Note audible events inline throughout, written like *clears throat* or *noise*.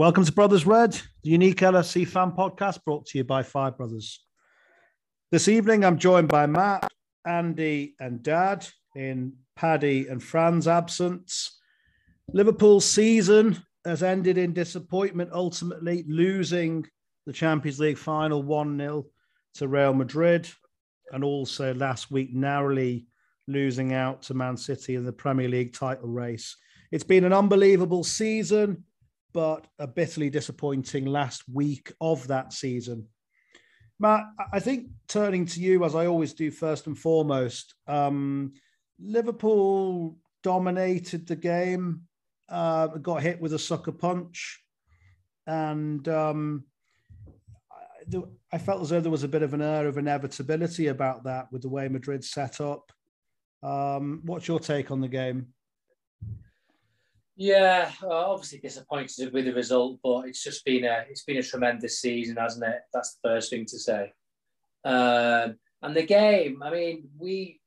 Welcome to Brothers Red, the unique LFC fan podcast brought to you by Five Brothers. This evening, I'm joined by Matt, Andy, and Dad in Paddy and Fran's absence. Liverpool's season has ended in disappointment, ultimately losing the Champions League final 1 0 to Real Madrid, and also last week narrowly losing out to Man City in the Premier League title race. It's been an unbelievable season, but a bitterly disappointing last week of that season. Matt, I think turning to you, as I always do, first and foremost, um, Liverpool dominated the game, uh, got hit with a sucker punch, and um, I felt as though there was a bit of an air of inevitability about that with the way Madrid set up. Um, what's your take on the game? Yeah, obviously disappointed with the result, but it's just been a it's been a tremendous season, hasn't it? That's the first thing to say. Um, and the game, I mean, we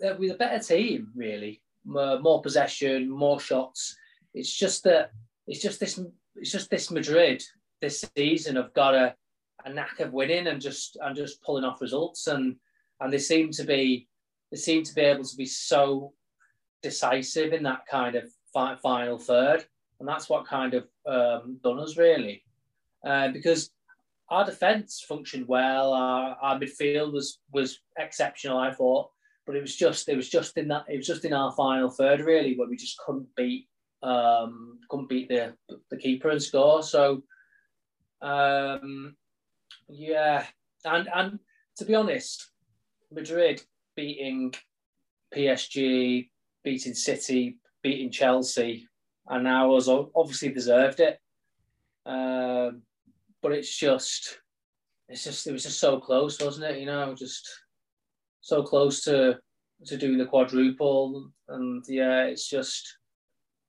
we're a better team, really. More, more possession, more shots. It's just that it's just this it's just this Madrid this season have got a, a knack of winning and just and just pulling off results and and they seem to be they seem to be able to be so decisive in that kind of final third, and that's what kind of um, done us really, uh, because our defence functioned well, our, our midfield was was exceptional, I thought, but it was just it was just in that it was just in our final third really where we just couldn't beat um, couldn't beat the the keeper and score. So um, yeah, and and to be honest, Madrid beating PSG, beating City, beating Chelsea, and now was obviously deserved it. Um, but it's just, it's just, it was just so close, wasn't it? You know, just so close to to doing the quadruple, and yeah, it's just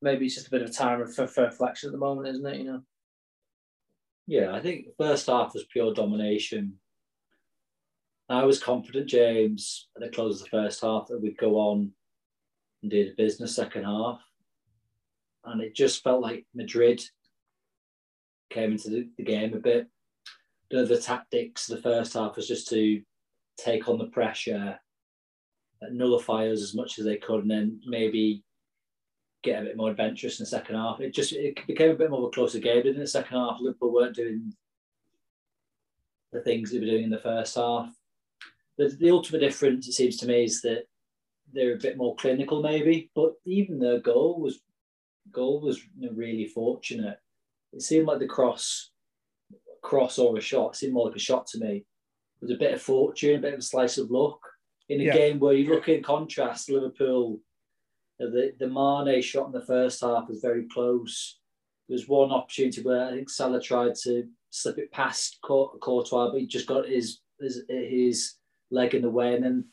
maybe it's just a bit of time for, for reflection at the moment, isn't it? You know. Yeah, I think the first half was pure domination. I was confident, James, at the close of the first half that we'd go on and the business second half. And it just felt like Madrid came into the, the game a bit. The, the tactics the first half was just to take on the pressure, uh, nullify us as much as they could, and then maybe get a bit more adventurous in the second half. It just it became a bit more of a closer game. In the second half, Liverpool weren't doing the things they were doing in the first half. The, the ultimate difference, it seems to me, is that they're a bit more clinical, maybe. But even their goal was goal was really fortunate. It seemed like the cross, cross or a shot seemed more like a shot to me. It was a bit of fortune, a bit of a slice of luck in a yeah. game where you look in contrast, Liverpool. The the Mane shot in the first half was very close. There was one opportunity where I think Salah tried to slip it past Courtois, but he just got his his, his leg in the way. And then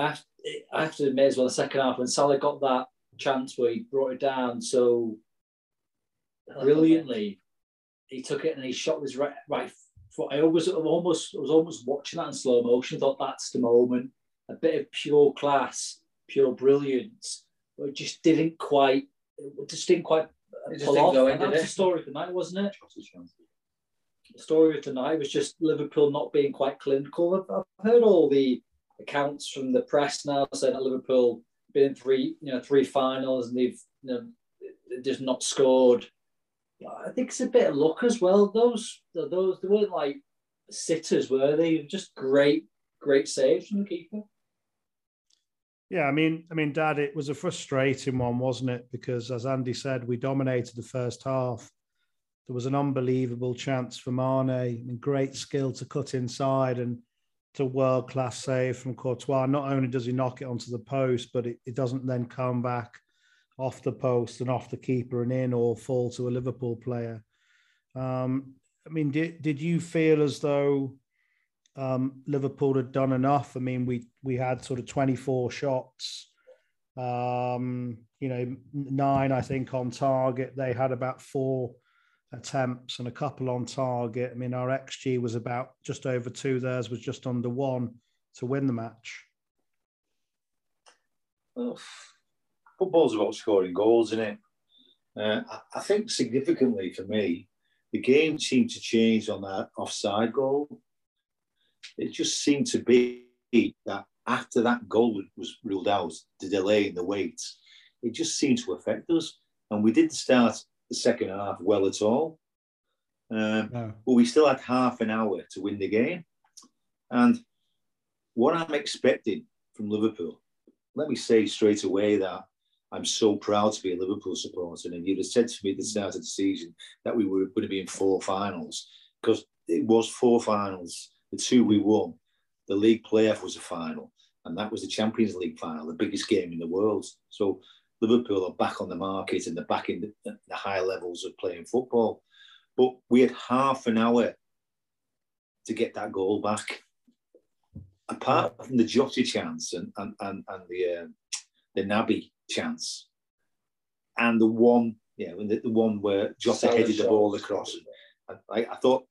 I have, I have to admit as well, the second half when Salah got that chance where he brought it down so brilliantly, he took it and he shot his right right foot. I always, almost, I was almost watching that in slow motion. Thought that's the moment. A bit of pure class, pure brilliance, but it just didn't quite. It just didn't quite it pull off. Go that's the story of the night, wasn't it? The story of the night was just Liverpool not being quite clinical. I've, I've heard all the accounts from the press now saying that Liverpool been in three, you know, three finals and they've you know, just not scored. I think it's a bit of luck as well. Those those they weren't like sitters, were they? Just great, great saves from the keeper. Yeah, I mean, I mean, Dad, it was a frustrating one, wasn't it? Because as Andy said, we dominated the first half. There was an unbelievable chance for Mane great skill to cut inside and to world class save from Courtois. Not only does he knock it onto the post, but it, it doesn't then come back off the post and off the keeper and in or fall to a Liverpool player. Um, I mean, did, did you feel as though um, Liverpool had done enough? I mean, we we had sort of 24 shots, um, you know, nine, I think, on target. They had about four attempts and a couple on target. I mean, our XG was about just over two. Theirs was just under one to win the match. Well, football's about scoring goals, isn't it? Uh, I think significantly for me, the game seemed to change on that offside goal. It just seemed to be that after that goal was ruled out, the delay in the wait, it just seemed to affect us. And we didn't start the second half well at all. Um, no. But we still had half an hour to win the game. And what I'm expecting from Liverpool, let me say straight away that I'm so proud to be a Liverpool supporter. And you'd have said to me at the start of the season that we were going to be in four finals because it was four finals. The two we won, the league playoff was a final, and that was the Champions League final, the biggest game in the world. So Liverpool are back on the market and they're back in the, the high levels of playing football. But we had half an hour to get that goal back. Apart from the Jota chance and, and, and, and the, uh, the Naby chance, and the one, yeah, the, the one where Jota headed the ball across. I, I, thought,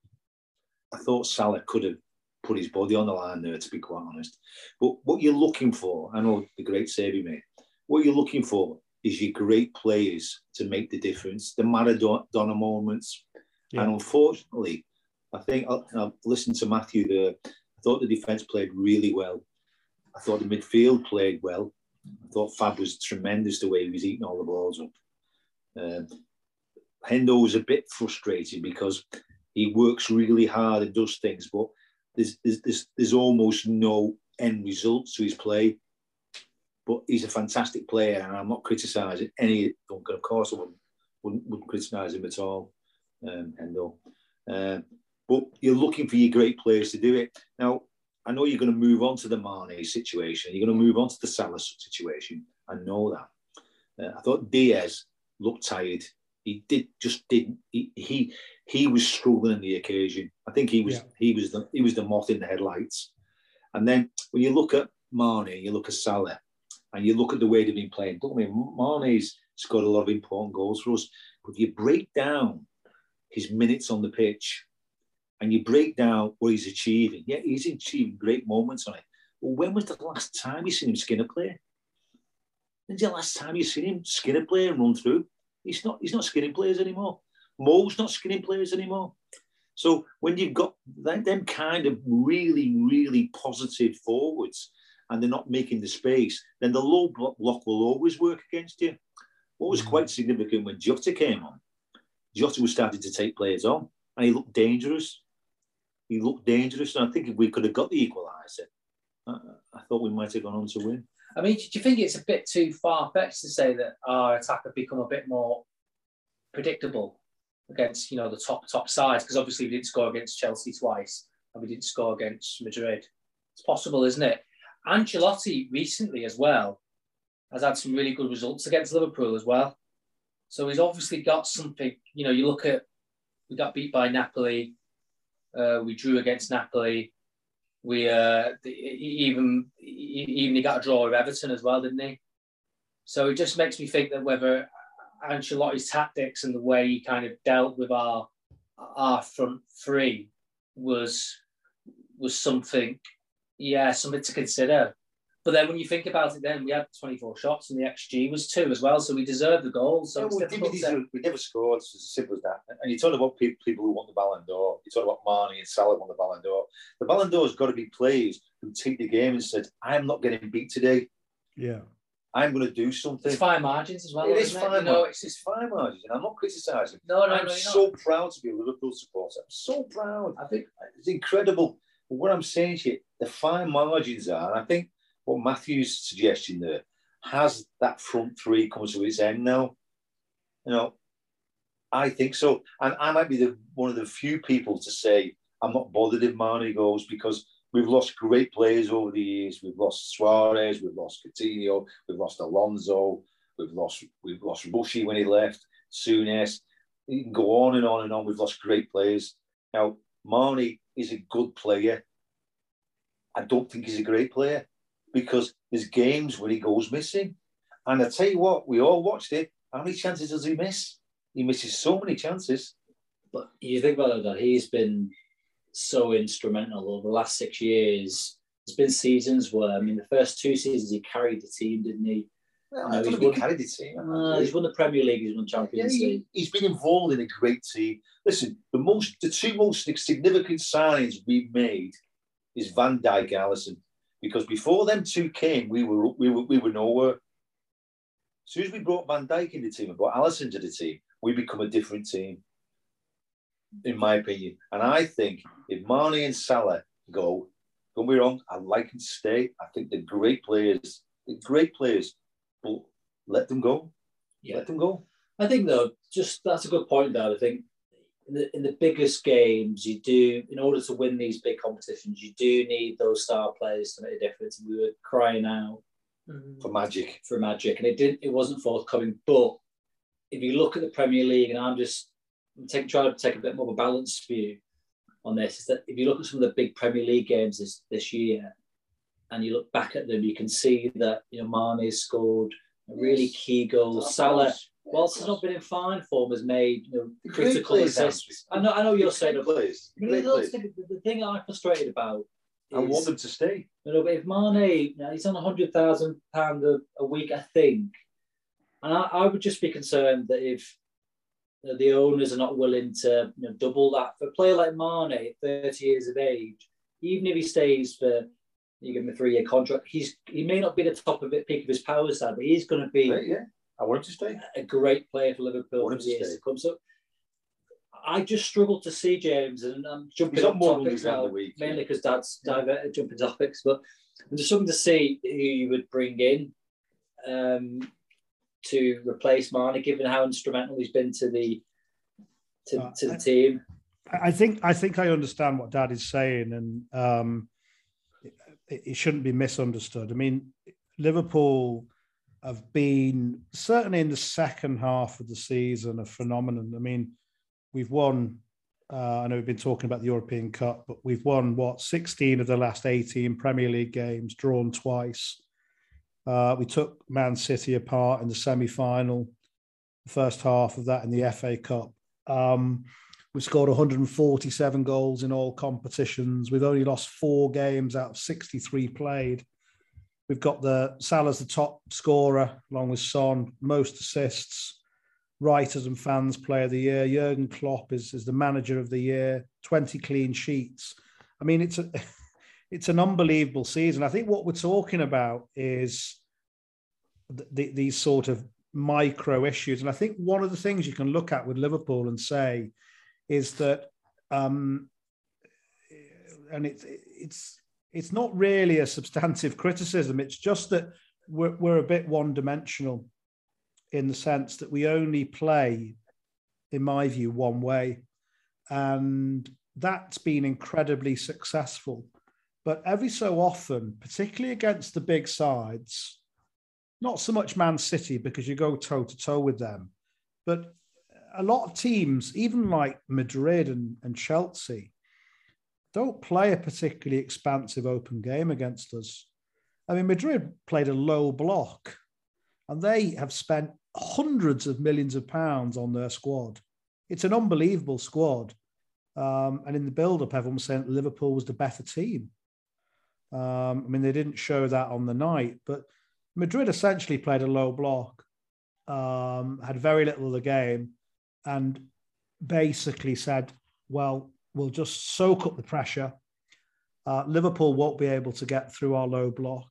I thought Salah could have put his body on the line there, to be quite honest. But what you're looking for, I know the great save he made. What you're looking for is your great players to make the difference. The Maradona moments, yeah. And unfortunately, I think I, I listened to Matthew there. I thought the defence played really well. I thought the midfield played well. I thought Fab was tremendous the way he was eating all the balls up. Um, Hendo was a bit frustrated because he works really hard and does things, but there's, there's, there's, there's almost no end result to his play. But he's a fantastic player, and I'm not criticising any Duncan. Of course, I wouldn't, wouldn't, wouldn't criticise him at all um, Hendo. Uh, but you're looking for your great players to do it. Now, I know you're going to move on to the Mane situation. You're going to move on to the Salah situation. I know that. Uh, I thought Diaz looked tired. He did just didn't. He he, he was struggling in the occasion. I think he was yeah. he was the he was the moth in the headlights. And then when you look at Mane, you look at Salah, and you look at the way they've been playing. Don't mean Mane's scored a lot of important goals for us. But you break down his minutes on the pitch and you break down what he's achieving, yeah, he's achieving great moments on it. But when was the last time you seen him skin a player? When's the last time you seen him skin a player and run through? He's not, he's not skinning players anymore. Mo's not skinning players anymore. So when you've got them kind of really, really positive forwards and they're not making the space, then the low block will always work against you. What was mm. quite significant when Jota came on, Jota was starting to take players on, and he looked dangerous. He looked dangerous, and I think if we could have got the equaliser, I, I thought we might have gone on to win. I mean, do you think it's a bit too far fetched to say that our attack have become a bit more predictable against, you know, the top top sides? Because obviously we didn't score against Chelsea twice, and we didn't score against Madrid. It's possible, isn't it? Ancelotti recently as well has had some really good results against Liverpool as well. So he's obviously got something. You know, you look at we got beat by Napoli. Uh, we drew against Napoli. We uh, even even he got a draw with Everton as well, didn't he? So it just makes me think that whether Ancelotti's tactics and the way he kind of dealt with our our front three was was something, yeah, something to consider. But then when you think about it, then we had 24 shots and the XG was two as well, so we deserved the goal. So yeah, well, to... we never scored. It's as simple as that. And you talk about people, people who want the Ballon d'Or. You talk about Mane and Salah want the Ballon d'Or. The Ballon d'Or has got to be players who take the game and said, "I'm not getting beat today." Yeah. I'm going to do something. It's fine margins as well. It is fine. No, it's just fine margins, and I'm not criticising. No, no, I'm no, so not. proud to be a Liverpool supporter. I'm so proud. I think it's incredible. But what I'm saying you, the fine margins are, and I think what Matthew's suggesting there has that front three come to its end now. You know, I think so, and I might be the one of the few people to say I'm not bothered if Mane goes because we've lost great players over the years. We've lost Suarez, we've lost Coutinho, we've lost Alonso, we've lost we've lost Bushy when he left, Souness. You can go on and on and on. We've lost great players. Now, Mane is a good player. I don't think he's a great player because there's games where he goes missing. And I tell you what, we all watched it. How many chances does he miss? He misses so many chances. But you think about it, that he's been so instrumental over the last six years. There's been seasons where, I mean, the first two seasons he carried the team, didn't he? Well, No, he's won- carried the team. Uh, he's won the Premier League, he's won Yeah, Champions he, League. he's been involved in a great team. Listen, the most, the two most significant signings we've made is Van Dijk Alisson, because before them two came, we were we were we were nowhere. As soon as we brought Van Dijk in the team and brought Alisson to the team, we become a different team, in my opinion. And I think if Mane and Salah go, don't be wrong, I like to stay. I think they're great players. They're great players, but let them go. Yeah. Let them go. I think though, just that's a good point. Though I think in the, in the biggest games, you do in order to win these big competitions, you do need those star players to make a difference. And we were crying out mm-hmm. For magic. for magic, and it didn't. It wasn't forthcoming. But if you look at the Premier League, and I'm just I'm take, trying to take a bit more of a balanced view on this, is that if you look at some of the big Premier League games this this year, and you look back at them, you can see that you know Mane scored a really key goal. Salah, whilst he's not been in fine form, has made you know critical assists. I know, I know you're saying. But players. the, thing, the thing I'm frustrated about I want is them to stay. you know, but if Mane, you know, he's on a hundred thousand pound a week, I think, and I, I would just be concerned that if you know, the owners are not willing to you know, double that for a player like Mane, at thirty years of age, even if he stays for you give him a three-year contract, he's he may not be the top of it, peak of his powers, side, but he's going to be Right, yeah, I want them to stay. a great player for Liverpool Want for him to years stay. to come. So I just struggle to see James, and I'm jumping He's got on more topics runs out now, the week, mainly yeah. because Dad's diverted jumping topics. But I'm just looking to see who you would bring in um, to replace Mane, given how instrumental he's been to the to, Uh, to the I- team. I think I think I understand what Dad is saying, and um, it, shouldn't be misunderstood. I mean, Liverpool have been certainly in the second half of the season a phenomenon. I mean, we've won. Uh, I know we've been talking about the European Cup, but we've won what 16 of the last 18 Premier League games, drawn twice. Uh, we took Man City apart in the semi-final, the first half of that in the FA Cup. Um, We've scored 147 goals in all competitions. We've only lost four games out of 63 played. We've got the Salah's the top scorer, along with Son, most assists. Writers and fans player of the year. Jurgen Klopp is, is the manager of the year. 20 clean sheets. I mean, it's a *laughs* it's an unbelievable season. I think what we're talking about is th- th- these sort of micro issues. And I think one of the things you can look at with Liverpool and say is that, um, and it's it's it's not really a substantive *laughs* criticism. It's just that we're we're a bit one dimensional in the sense that we only play, in my view, one way, and that's been incredibly successful. But every so often, particularly against the big sides, not so much Man City because you go toe to toe with them, but a lot of teams, even like Madrid and, and Chelsea, don't play a particularly expansive open game against us. I mean, Madrid played a low block and they have spent hundreds of millions of pounds on their squad. It's an unbelievable squad. Um, and in the build up, everyone was saying Liverpool was the better team. Um, I mean, they didn't show that on the night, but Madrid essentially played a low block, um, had very little of the game, and basically said, well, we'll just soak up the pressure. Uh, Liverpool won't be able to get through our low block,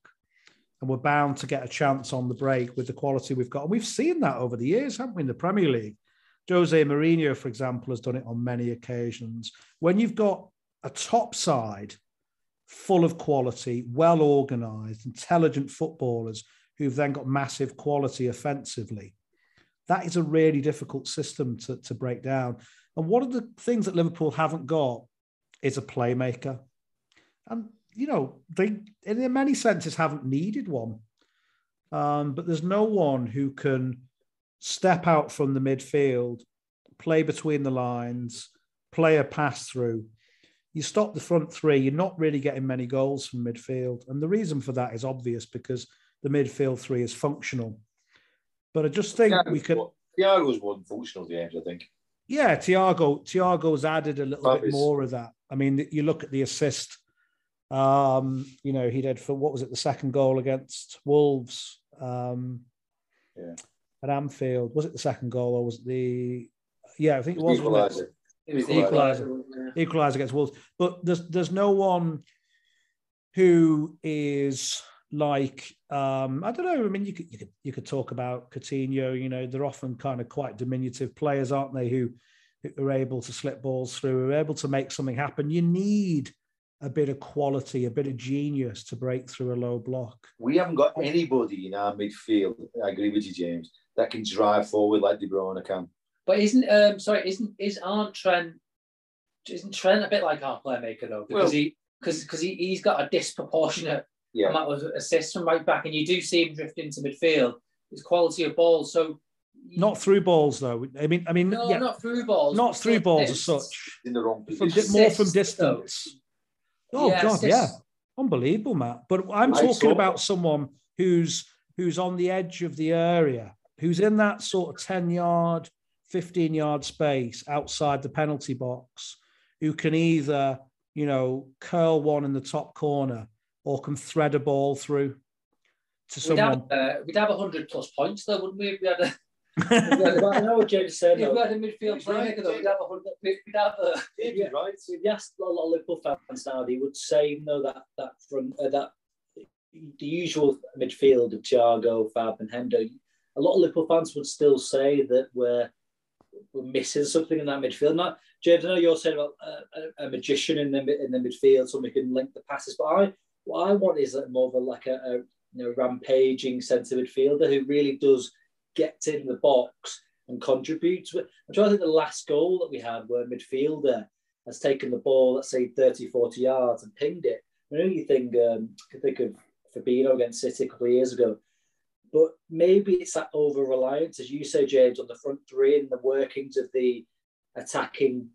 and we're bound to get a chance on the break with the quality we've got. And we've seen that over the years, haven't we, in the Premier League? Jose Mourinho, for example, has done it on many occasions. When you've got a top side full of quality, well organized, intelligent footballers who've then got massive quality offensively, that is a really difficult system to, to break down. And one of the things that Liverpool haven't got is a playmaker. And, you know, they, in many senses, haven't needed one. Um, but there's no one who can step out from the midfield, play between the lines, play a pass through. You stop the front three, you're not really getting many goals from midfield. And the reason for that is obvious because the midfield three is functional. But I just think we could. Thiago's won functional games, I think. Yeah, Thiago. Thiago's added a little bit Fabulous. more of that. I mean, you look at the assist. Um, you know, he did for what was it, the second goal against Wolves. Um, Yeah. At Anfield, was it the second goal or was it the? Yeah, I think it was. wasn't it? Equaliser. It was Equaliser. equaliser. yeah. equaliser against Wolves. But there's there's no one who is like um, I don't know. I mean, you could you could you could talk about Coutinho. You know, they're often kind of quite diminutive players, aren't they? Who, who are able to slip balls through, are able to make something happen. You need a bit of quality, a bit of genius to break through a low block. We haven't got anybody in our midfield. I agree with you, James. That can drive forward like De Bruyne can. But isn't um sorry, isn't is aren't Trent isn't Trent a bit like our playmaker though? Because Well- he because because he, he's got a disproportionate Yeah. and that was assists from right back, and you do see him drift into midfield. His quality of balls, so Not through balls though. I mean, I mean, no, yeah, not through balls, not but through balls as such. In the wrong From position. di- more from Assists, though. distance. Oh Yeah, God, assists. yeah, unbelievable, Matt. But I'm I talking saw- about someone who's who's on the edge of the area, who's in that sort of ten yard, fifteen yard space outside the penalty box, who can either you know curl one in the top corner or can thread a ball through to We'd someone. have, uh, we'd have hundred plus points though, wouldn't we? If we had a, But I know what James said. if we had a midfield He's right, playmaker though, we'd have a hundred. We'd have a David's right. If you asked a lot of Liverpool fans now, they would say, you know, that that front, uh, that the usual midfield of Thiago, Fab, and Hendo. A lot of Liverpool fans would still say that we're we're missing something in that midfield. Now, James, I know you're saying about uh, a, a magician in the in the midfield, so we can link the passes. But I, what I want is more of a like a, a you know rampaging centre midfielder who really does get in the box and contributes. I'm trying to think the last goal that we had where midfielder has taken the ball, let's say 30, 40 yards and pinged it. I know you think, um, could think of Fabinho against City a couple of years ago, but maybe it's that over reliance, as you say, James, on the front three and the workings of the attacking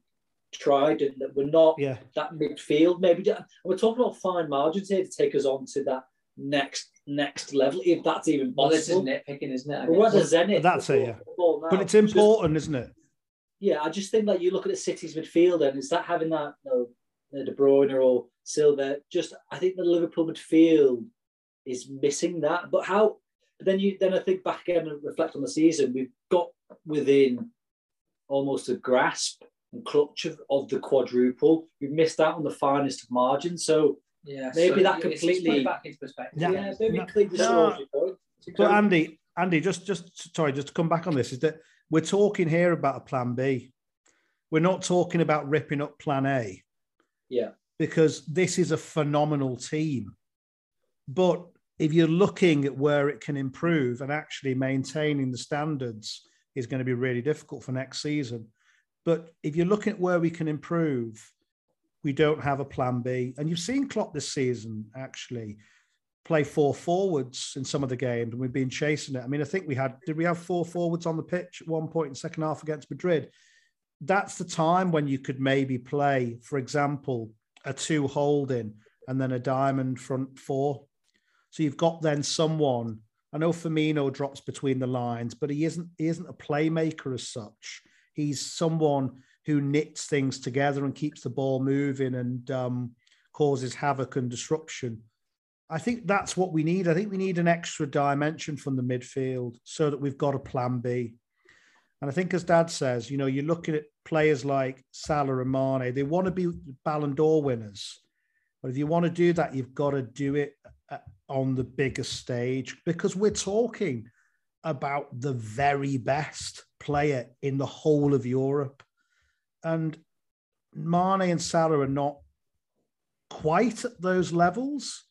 trident that we're not yeah, that midfield. Maybe and we're talking about fine margins here to take us on to that next next level, if that's even well, this is possible. nitpicking, isn't it? I But we're at the zenith. That's it, yeah. but it's Just- important, isn't it? yeah, I just think that you look at the City's midfield and is that having that you know, De Bruyne or Silva? Just I think the Liverpool midfield is missing that. But how? But then you then I think back again and reflect on the season. We've got within almost a grasp and clutch of, of the quadruple. We've missed out on the finest of margins. So Yeah, Maybe that it's- it's completely- put it back into perspective. Yeah. yeah, maybe No, completely no. destroys your point. But Andy, Andy, just just sorry, just to come back on this is that we're talking here about a plan B. We're not talking about ripping up plan A Yeah, because this is a phenomenal team. But if you're looking at where it can improve and actually maintaining the standards is going to be really difficult for next season. But if you're looking at where we can improve, we don't have a plan B. And you've seen Klopp this season actually play four forwards in some of the games, and we've been chasing it. I mean, I think we had did we have four forwards on the pitch at one point in the second half against Madrid? That's the time when you could maybe play, for example, a two holding and then a diamond front four. So you've got then someone. I know Firmino drops between the lines, but he isn't he isn't a playmaker as such. He's someone who knits things together and keeps the ball moving and um, causes havoc and disruption. I think that's what we need. I think we need an extra dimension from the midfield so that we've got a plan B. And I think, as Dad says, you know, you're looking at players like Salah and Mane. They want to be Ballon d'Or winners, but if you want to do that, you've got to do it uh, on the biggest stage because we're talking about the very best player in the whole of Europe, and Mane and Salah are not quite at those levels,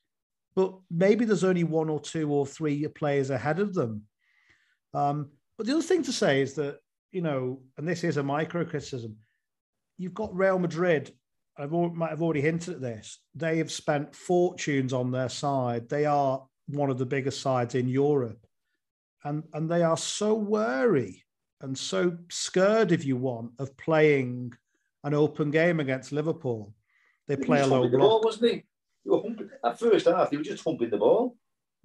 but maybe there's only one or two or three players ahead of them. Um, but the other thing to say is that, you know, and this is a micro criticism, you've got Real Madrid. I might have already hinted at this. They have spent fortunes on their side. They are one of the biggest sides in Europe. And, and they are so wary and so scared, if you want, of playing an open game against Liverpool. They play a low block. ball, wasn't he? They were humping, at first half, they were just humping the ball.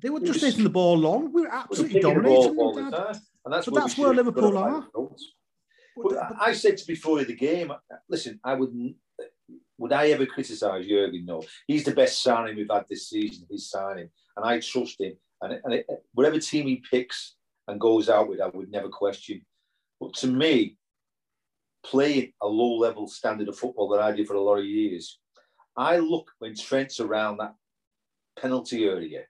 They were They just just- hitting the ball long. We were absolutely the dominating ball them, the Dad. And that's But where, that's where Liverpool are. But I said to before the game, listen, I wouldn't. Would I ever criticise Jurgen? No, he's the best signing we've had this season. His signing, and I trust him. And, and it, whatever team he picks, and goes out with, I would never question. But to me, playing a low level standard of football that I did for a lot of years, I look when Trent's around that penalty area,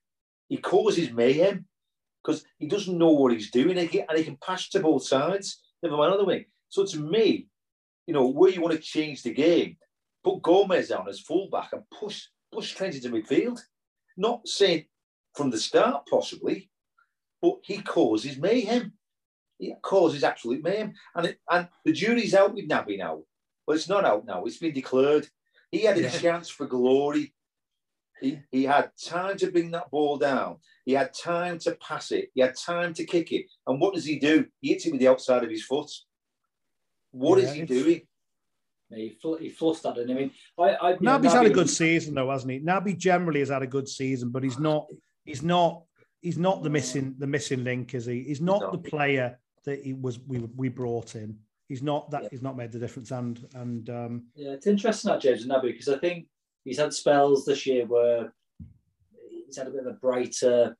he causes mayhem because he doesn't know what he's doing and he, and he can pass to both sides, never mind other way. So to me, you know, where you want to change the game, put Gomez down as fullback and push push Trent into midfield. Not saying from the start, possibly, but he causes mayhem. He causes absolute mayhem. And, it, and the jury's out with Naby now. Well, it's not out now. It's been declared. He had a yeah. chance for glory. He, he had time to bring that ball down. He had time to pass it. He had time to kick it. And what does he do? He hits it with the outside of his foot. What yeah, is he doing? He, fl- he fluffed that, and I mean, I, I Naby's know, Naby, had a good season though, hasn't he? Naby generally has had a good season, but he's not. He's not. He's not the missing the missing link, is he? He's not, he's not. the player that he was. We we brought in. He's not that. Yeah. He's not made the difference. And and um, yeah, it's interesting that James Naby because I think he's had spells this year where he's had a bit of a brighter.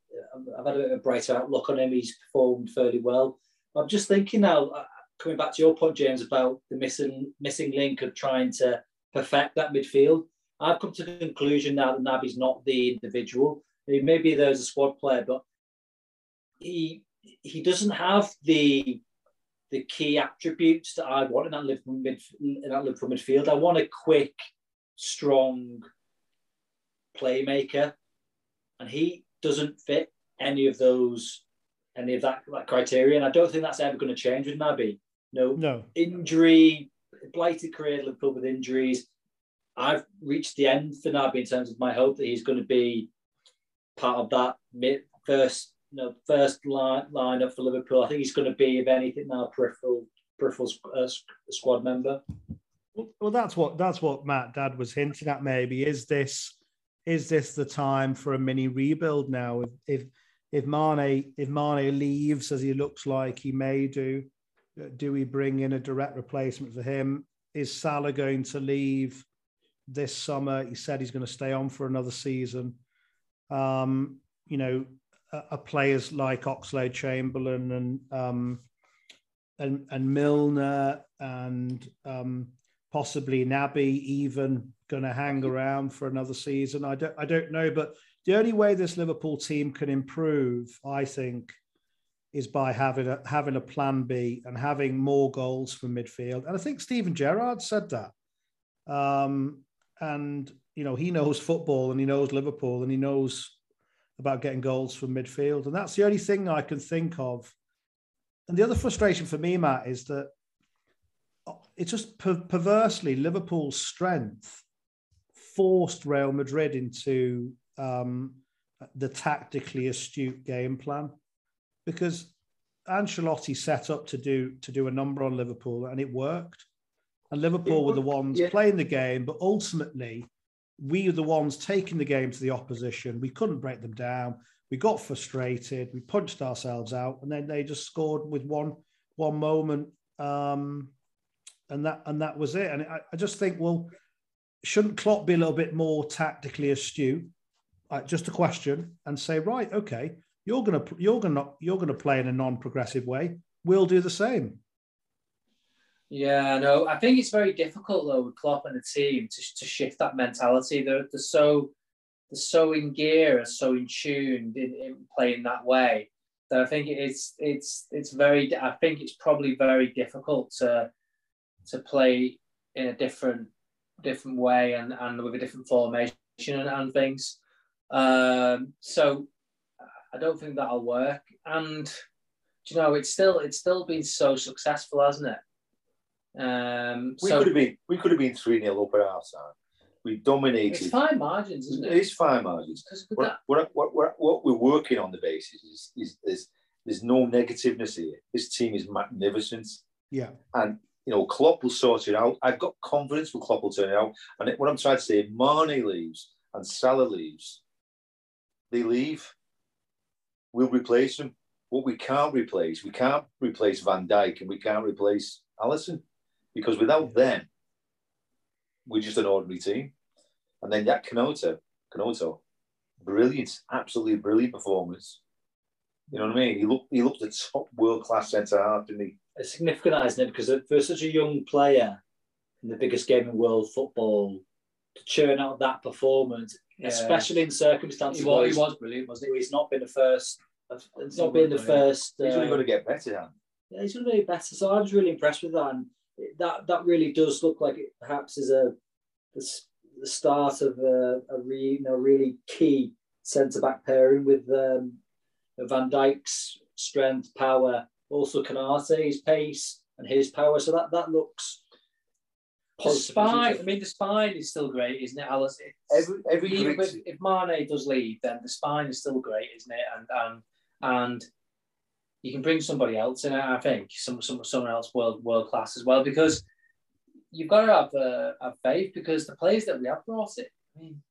I've had a bit of a brighter outlook on him. He's performed fairly well. I'm just thinking now coming back to your point, James, about the missing missing link of trying to perfect that midfield. I've come to the conclusion now that Naby's not the individual. Maybe there's a squad player, but he he doesn't have the the key attributes that I want in that Liverpool, mid, in that Liverpool midfield. I want a quick, strong playmaker, and he doesn't fit any of those any of that, that criteria. And I don't think that's ever going to change with Naby. No, no injury, blighted career Liverpool with injuries. I've reached the end for Naby in terms of my hope that he's going to be part of that mid, first, you know, first line lineup for Liverpool. I think he's going to be, if anything, now peripheral peripheral uh, squad member. Well, that's what that's what Matt Dad was hinting at. Maybe is this is this the time for a mini rebuild now? If if if Mane if Mane leaves as he looks like he may do, do we bring in a direct replacement for him? Is Salah going to leave this summer? He said he's going to stay on for another season. Um, you know, a players like Oxlade Chamberlain and um, and and Milner and um, possibly Naby even going to hang around for another season. I don't I don't know, but the only way this Liverpool team can improve, I think, is by having a having a plan B and having more goals from midfield. And I think Steven Gerrard said that. Um, and you know, he knows football and he knows Liverpool and he knows about getting goals from midfield. And that's the only thing I can think of. And the other frustration for me, Matt, is that it's just per- perversely Liverpool's strength forced Real Madrid into um, the tactically astute game plan because Ancelotti set up to do to do a number on Liverpool and it worked. And Liverpool were the ones yeah. playing the game, but ultimately we were the ones taking the game to the opposition. We couldn't break them down. We got frustrated. We punched ourselves out, and then they just scored with one one moment, um, and that and that was it. And I, I, just think, well, shouldn't Klopp be a little bit more tactically astute? Uh, just a question, and say, right, okay, you're gonna you're gonna you're gonna play in a non-progressive way. We'll do the same. Yeah, no, I think it's very difficult though with Klopp and the team to, to shift that mentality. They're, they're so they're so in gear and so in tune in, in playing that way that I think it's it's it's very. I think it's probably very difficult to to play in a different different way and, and with a different formation and, and things. Um, so I don't think that'll work. And you know, it's still it's still been so successful, hasn't it? Um, we so, could have been we could have been three 0 up at our side. We dominated. It's fine margins, isn't it? It is fine margins. What, what, what, what, we're working on the basis is, is, is there's no negativeness here. This team is magnificent. Yeah. And you know, Klopp will sort it out. I've got confidence for Klopp will turn it out. And what I'm trying to say, Mane leaves and Salah leaves, they leave we'll replace them. What we can't replace, we can't replace Van Dijk and we can't replace Alisson because without them, we're just an ordinary team. And then that Kanoto, Kanoto, brilliant, absolutely brilliant performance. You know what I mean? He looked he looked a top world class centre half, didn't he? It's significant, isn't it? Because for such a young player in the biggest game in world football, to churn out that performance, Yeah. especially in circumstances He where he was brilliant, wasn't he? he's not been the first, it's not been the Brilliant. first. He's only going to get better. Dan. yeah, he's going to be better. So I was really impressed with that, and that that really does look like it perhaps is a the, the start of a, a re, you know, really key centre back pairing with um, Van Dijk's strength, power, also Konate's pace and his power. So that that looks The spine, I mean, the spine is still great, isn't it, Alice? It's, Every every even great, if Mane does leave, then the spine is still great, isn't it? And and and you can bring somebody else in. I think some some someone else world world class as well because you've got to have uh, have faith because the players that we have brought it, I mean,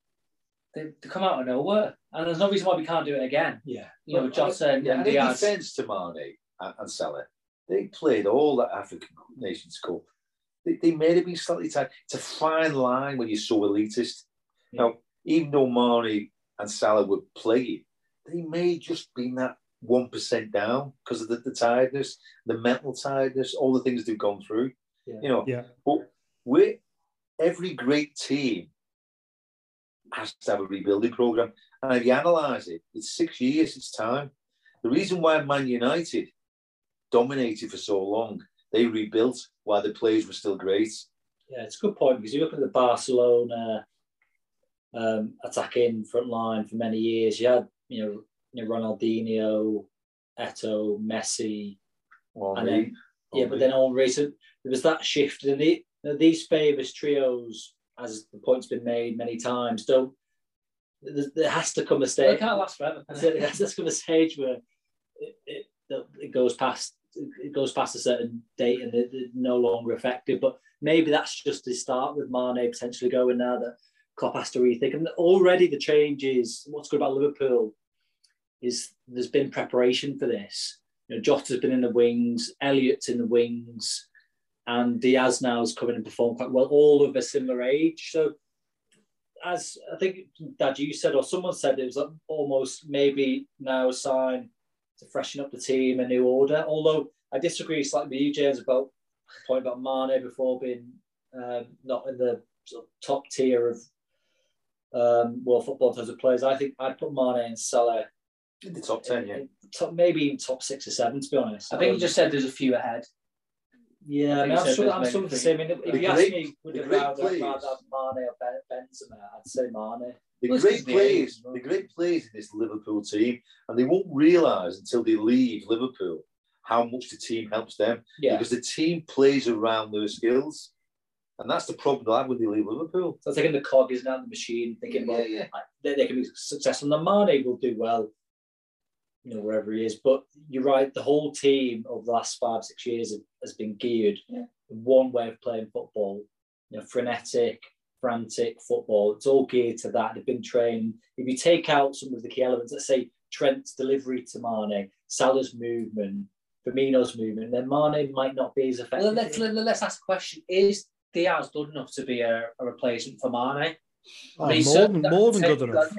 they, they come out of nowhere, and there's no reason why we can't do it again. Yeah, You know, Well, Jota and, yeah, and and in Diaz. defence to Mane and, and Salah, they played all that African Nations Cup. They, they may have been slightly tight. It's a fine line when you're so elitist. Yeah. Now, even though Mane and Salah were playing, they may just been that one percent down because of the, the tiredness, the mental tiredness, all the things they've gone through. Yeah. You know, Yeah. but we every great team has to have a rebuilding program. And if you analyse it, it's six years, it's time. The reason why Man United dominated for so long, they rebuilt while the players were still great. Yeah, it's a good point because you look at the Barcelona um, attacking front line for many years. You had, you know, you know Ronaldinho, Eto'o, Messi, and then yeah, but then all recent there was that shift, and the, these famous trios, as the point's been made many times, don't. There, there has to come a stage. They stage. can't last forever. can There has to come a stage where it, it, it goes past it goes past a certain date and it- it's no longer effective. But maybe that's just the start with Mane potentially going now that Klopp has to rethink. And already the changes. What's good about Liverpool is there's been preparation for this. You know, Jota's been in the wings, Elliott's in the wings, and Diaz now has come in and performed quite well. All of a similar age, so as I think Dad you said or someone said it was almost maybe now a sign to freshen up the team, a new order. Although I disagree slightly with you, James, about the point about Mane before being um, not in the sort of top tier of um, world football in terms of players. I think I'd put Mane and Salah in the top 10, yeah. in- top, maybe even top six or seven, to be honest. I think you just said there's a few ahead. Yeah, I I think mean, I'm, sure, I'm maybe some of the same. I mean, if The you ask me, would the you great rather, players- rather have Mane or Ben- Benzema? I'd say Mane. The Well, great it's the players, the great players in this Liverpool team, and they won't realise until they leave Liverpool how much the team helps them Yeah. because the team plays around their skills, and that's the problem they have when they leave Liverpool. So thinking the cog is now the machine, thinking, well, yeah. they, they can be successful. And Mane will do well, you know, wherever he is. But you're right, the whole team over the last five, six years have- has been geared Yeah. one way of playing football, you know, frenetic, frantic football. It's all geared to that. They've been trained. If you take out some of the key elements, let's say Trent's delivery to Mane, Salah's movement, Firmino's movement, then Mane might not be as effective. Well, let's, let, let's ask a question. Is Diaz good enough to be a, a replacement for Mane? Oh, mean, more than more than good that- enough.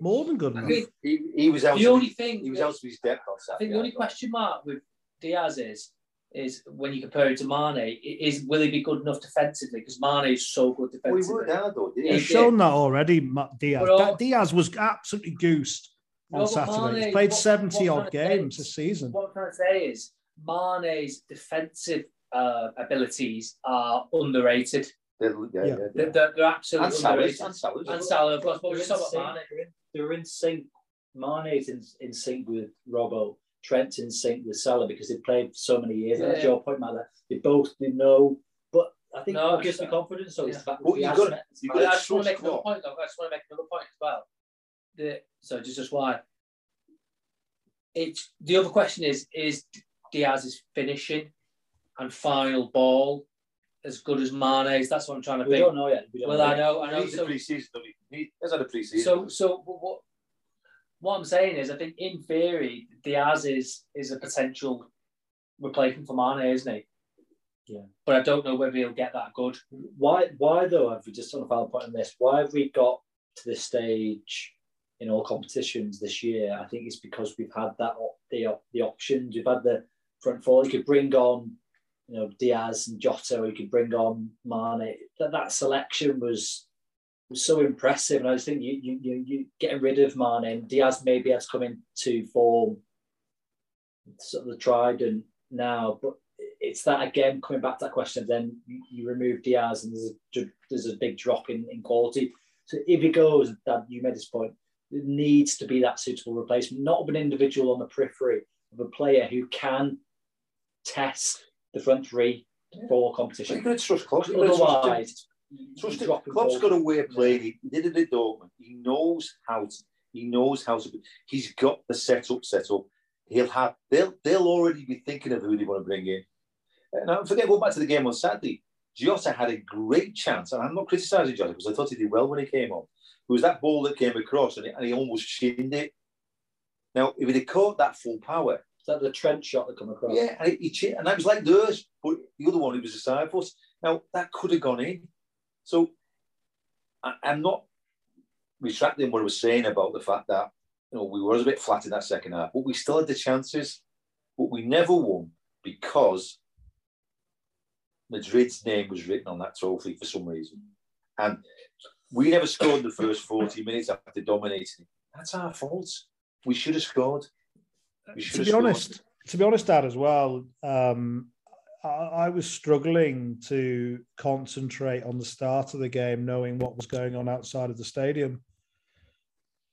More than good I enough. mean, He, he was out. the of- only thing he was out of his depth on I think the only question mark with Diaz is is when you compare him to Mane, is will he be good enough defensively? Because Mane is so good Well, he defensively. worked hard though, didn't He he? He's did. shown that already, Ma- Diaz. But all- That- Diaz was absolutely goosed on No, Saturday. Mane- He's played what- 70 what odd trying to say games this season. What I'm trying to say is Mane's defensive uh, abilities are underrated. They're- yeah, Yeah. yeah, They're, yeah. they're, they're absolutely And Salah's, underrated. and Salah's. And Salah, of course, but we're just in talking about Mane. They're in- sync. Mane's in, in sync with Robbo. Trent's in sync with Salah because they've played for so many years. And that's Yeah. your point, Matt. They both they know. But I think No, what gives me confidence so yeah. is the fact that Well, you've got- met- You've I, got I just want to make another Klopp. point, though. I just want to make another point as well. The, so just, just why. It's the other question is is Diaz's finishing and final ball as good as Mane's? That's what I'm trying to we think. don't know yet. We don't Well, know I know, I know. a So, pre-season, he? Has had a pre-season. so, so what? What I'm saying is, I think in theory, Diaz is is a potential replacement for Mane, isn't he? Yeah. But I don't know whether he'll get that good. Why? Why though? Have we just on a final point on this? Why have we got to this stage in all competitions this year. I think it's because we've had that the the options. We've had the front four. You could bring on, you know, Diaz and Jota. You could bring on Mane. That that selection was was so impressive, and I just think you you you, you getting rid of Mane and Diaz maybe has come into form, sort of the trident now, but it's that again coming back to that question. Of then you, remove Diaz, and there's a there's a big drop in, in quality. So if it goes, that you made this point, it needs to be that suitable replacement, not of an individual on the periphery, of a player who can test the front three for competition. You've got to trust Klopp. Otherwise, trust him. Klopp's got a way of playing. He did it at Dortmund. He knows how to. He knows how to. He's got the setup set up. He'll have. They'll. They'll already be thinking of who they want to bring in. And don't forget, go back to the game on Saturday. Jota had a great chance, and I'm not criticising Jota because I thought he did well when he came on. It was that ball that came across, and he, and he almost shinned it. Now, if he'd have caught that full power, is that the Trent shot that come across? Yeah, and, he and that was like theirs, but the other one, it was a side foot. Now, that could have gone in. So, I, I'm not retracting what I was saying about the fact that you know we were a bit flat in that second half, but we still had the chances, but we never won because Madrid's name was written on that trophy for some reason. And we never scored the first 40 minutes after dominating. That's our fault. We should have scored. To be scored. honest, to be honest, Dad, as well, um, I, I, was struggling to concentrate on the start of the game, knowing what was going on outside of the stadium.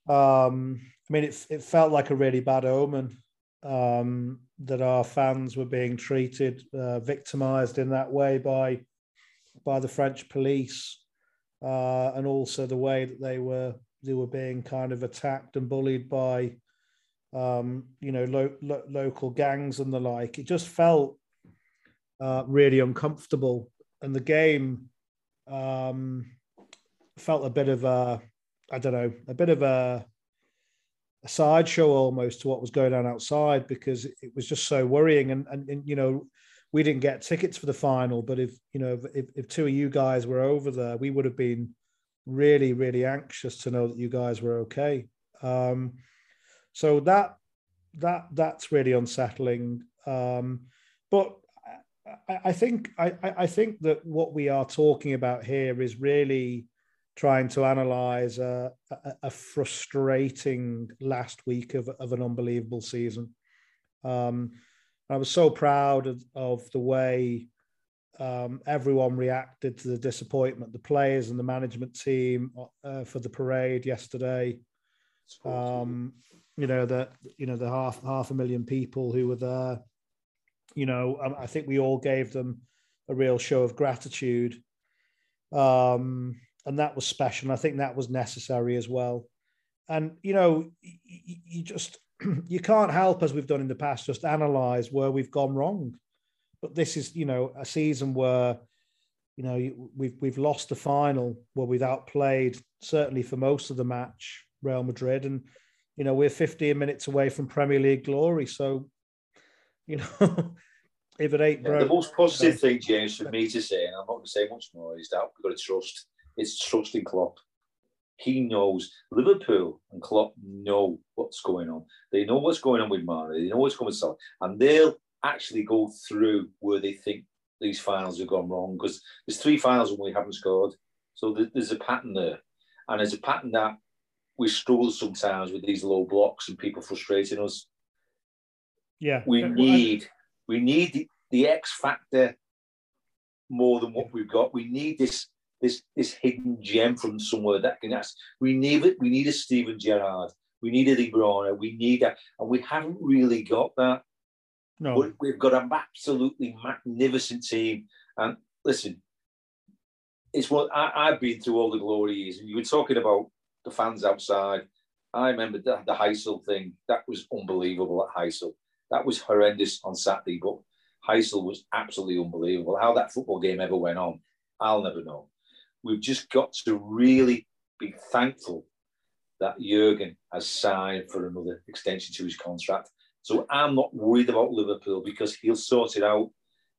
Um, I mean, it, it felt like a really bad omen um, that our fans were being treated, uh, victimized in that way by by the French police, uh, and also the way that they were they were being kind of attacked and bullied by, um, you know, lo- lo- local gangs and the like. It just felt uh, really uncomfortable, and the game um, felt a bit of a, I don't know, a bit of a a sideshow almost to what was going on outside because it was just so worrying. And, and, and, you know, we didn't get tickets for the final, but if, you know, if, if two of you guys were over there, we would have been really, really anxious to know that you guys were okay. Um, so that, that, that's really unsettling. Um, but I, I think, I, I think that what we are talking about here is really, trying to analyze a, a, a, frustrating last week of, of an unbelievable season. Um, I was so proud of, of the way um, everyone reacted to the disappointment, the players and the management team uh, for the parade yesterday. Um, you know that you know the half half a million people who were there. You know, I, I think we all gave them a real show of gratitude. Um, and that was special. And I think that was necessary as well. And you know, you, you just *clears throat* you can't help as we've done in the past just analyze where we've gone wrong. But this is you know a season where you know we've we've lost the final where we've outplayed certainly for most of the match Real Madrid, and you know we're 15 minutes away from Premier League glory. So you know. *laughs* if it ain't yeah, the most positive thing, James, for me to say, and I'm not going to say much more, is that we've got to trust it's trusting Klopp. He knows Liverpool and Klopp know what's going on. They know what's going on with Mane. They know what's going on, and they'll actually go through where they think these finals have gone wrong because there's three finals when we haven't scored. So there's a pattern there, and there's a pattern that we struggle sometimes with these low blocks and people frustrating us. Yeah, we need we need the, the X factor more than what we've got. We need this this this hidden gem from somewhere that can ask. We need it. We need a Steven Gerrard. We need a De Bruyne. We need a, and we haven't really got that. No, but we've got an absolutely magnificent team. And listen, it's what I, have been through all the glory years. And you were talking about the fans outside. I remember the, the Heysel thing. That was unbelievable at Heysel. That was horrendous on Saturday, but Heysel was absolutely unbelievable. How that football game ever went on, I'll never know. We've just got to really be thankful that Jurgen has signed for another extension to his contract. So I'm not worried about Liverpool because he'll sort it out.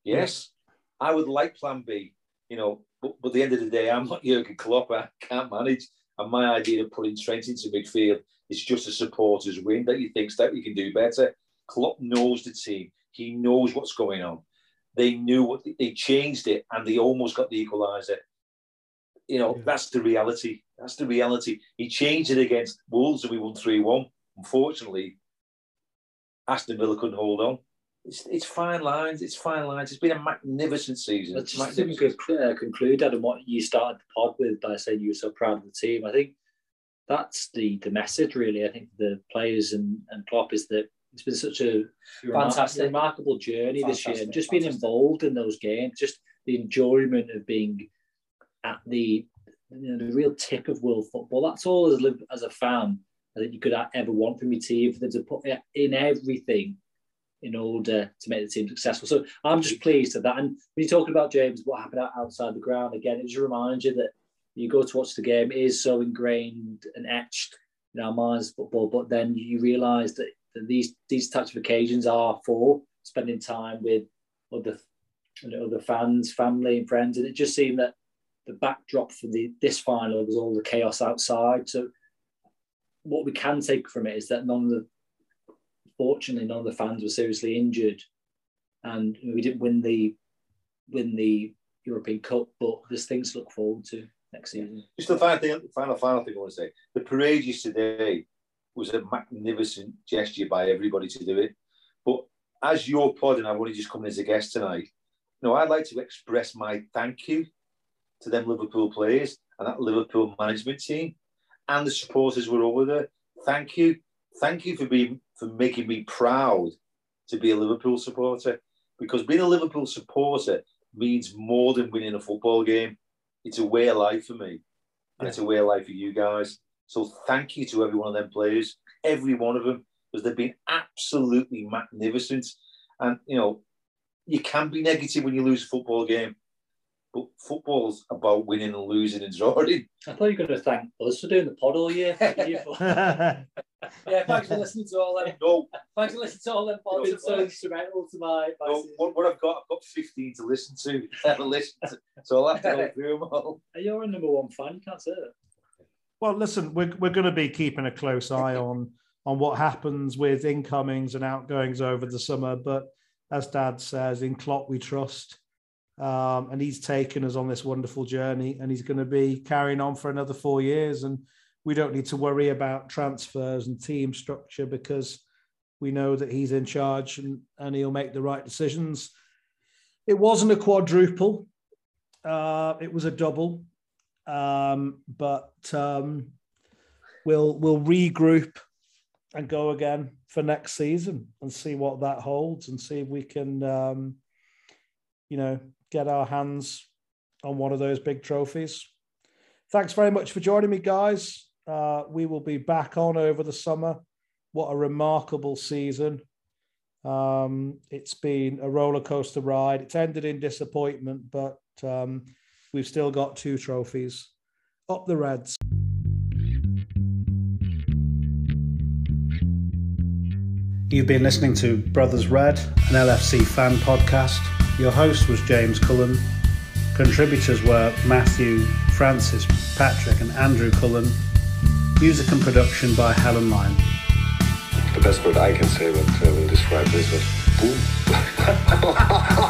Yes, I would like Plan B, you know, but, but at the end of the day, I'm not Jurgen Klopp. I can't manage. And my idea of putting Trent into midfield is just a supporters win that you think that you can do better. Klopp knows the team. He knows what's going on. They knew what they changed it, and they almost got the equaliser. You know, yeah. that's the reality. That's the reality. He changed it against Wolves, and we won three one. Unfortunately, Aston Villa couldn't hold on. It's, it's fine lines. It's fine lines. It's been a magnificent season. Let's just magnificent. uh, conclude, Adam, what you started the pod with by saying you were so proud of the team. I think that's the the message, really. I think the players and, and Klopp is that it's been such a fantastic, remarkable journey fantastic, this year. And just being involved in those games, just the enjoyment of being at the you know, the real tick of world football. That's all as, as a fan that you could ever want from your team for them to put in everything in order to make the team successful. So I'm just pleased at that. And when you're talking about James, what happened outside the ground, again, it just reminds you that you go to watch the game, it is so ingrained and etched in our minds football, but then you realise that, that these these types of occasions are for spending time with other you know, other fans, family and friends. And it just seemed that the backdrop for the this final was all the chaos outside. So what we can take from it is that none of the fortunately none of the fans were seriously injured, and we didn't win the win the European Cup. But there's things to look forward to next season. Just the final thing, final final thing I want to say: the parade yesterday was a magnificent gesture by everybody to do it. But as your pod, and I've only just come as a guest tonight, you know, I'd like to express my thank you to them Liverpool players and that Liverpool management team and the supporters were over there. Thank you. Thank you for being for making me proud to be a Liverpool supporter. Because being a Liverpool supporter means more than winning a football game. It's a way of life for me. And yeah. it's a way of life for you guys. So thank you to every one of them players, every one of them, because they've been absolutely magnificent. And you know, you can be negative when you lose a football game, but football's about winning and losing and drawing. *laughs* I thought you were going to thank us for doing the pod all year. *laughs* *laughs* yeah, thanks for listening to all them. No, thanks for listening to all them pods. It's so instrumental to my. my no, what, what, I've got, I've got 15 to listen to. Never listen to, so I'll have to go through them all. You're a number one fan. You can't say that. Well, listen, we're, we're going to be keeping a close eye on on what happens with incomings and outgoings over the summer. But as Dad says, in Klopp we trust. Um, and he's taken us on this wonderful journey and he's going to be carrying on for another four years. And we don't need to worry about transfers and team structure because we know that he's in charge and, and he'll make the right decisions. It wasn't a quadruple. Uh, it was a double. Um, but um, we'll we'll regroup and go again for next season and see what that holds and see if we can um, you know get our hands on one of those big trophies. Thanks very much for joining me, guys. Uh, we will be back on over the summer. What a remarkable season. Um, it's been a roller coaster ride. It's ended in disappointment, but um, we've still got two trophies. Up the Reds. You've been listening to Brothers Red, an LFC fan podcast. Your host was James Cullen. Contributors were Matthew, Francis, Patrick, and Andrew Cullen. Music and production by Helen Lyne. The best word I can say uh, will describe this was boom. *laughs*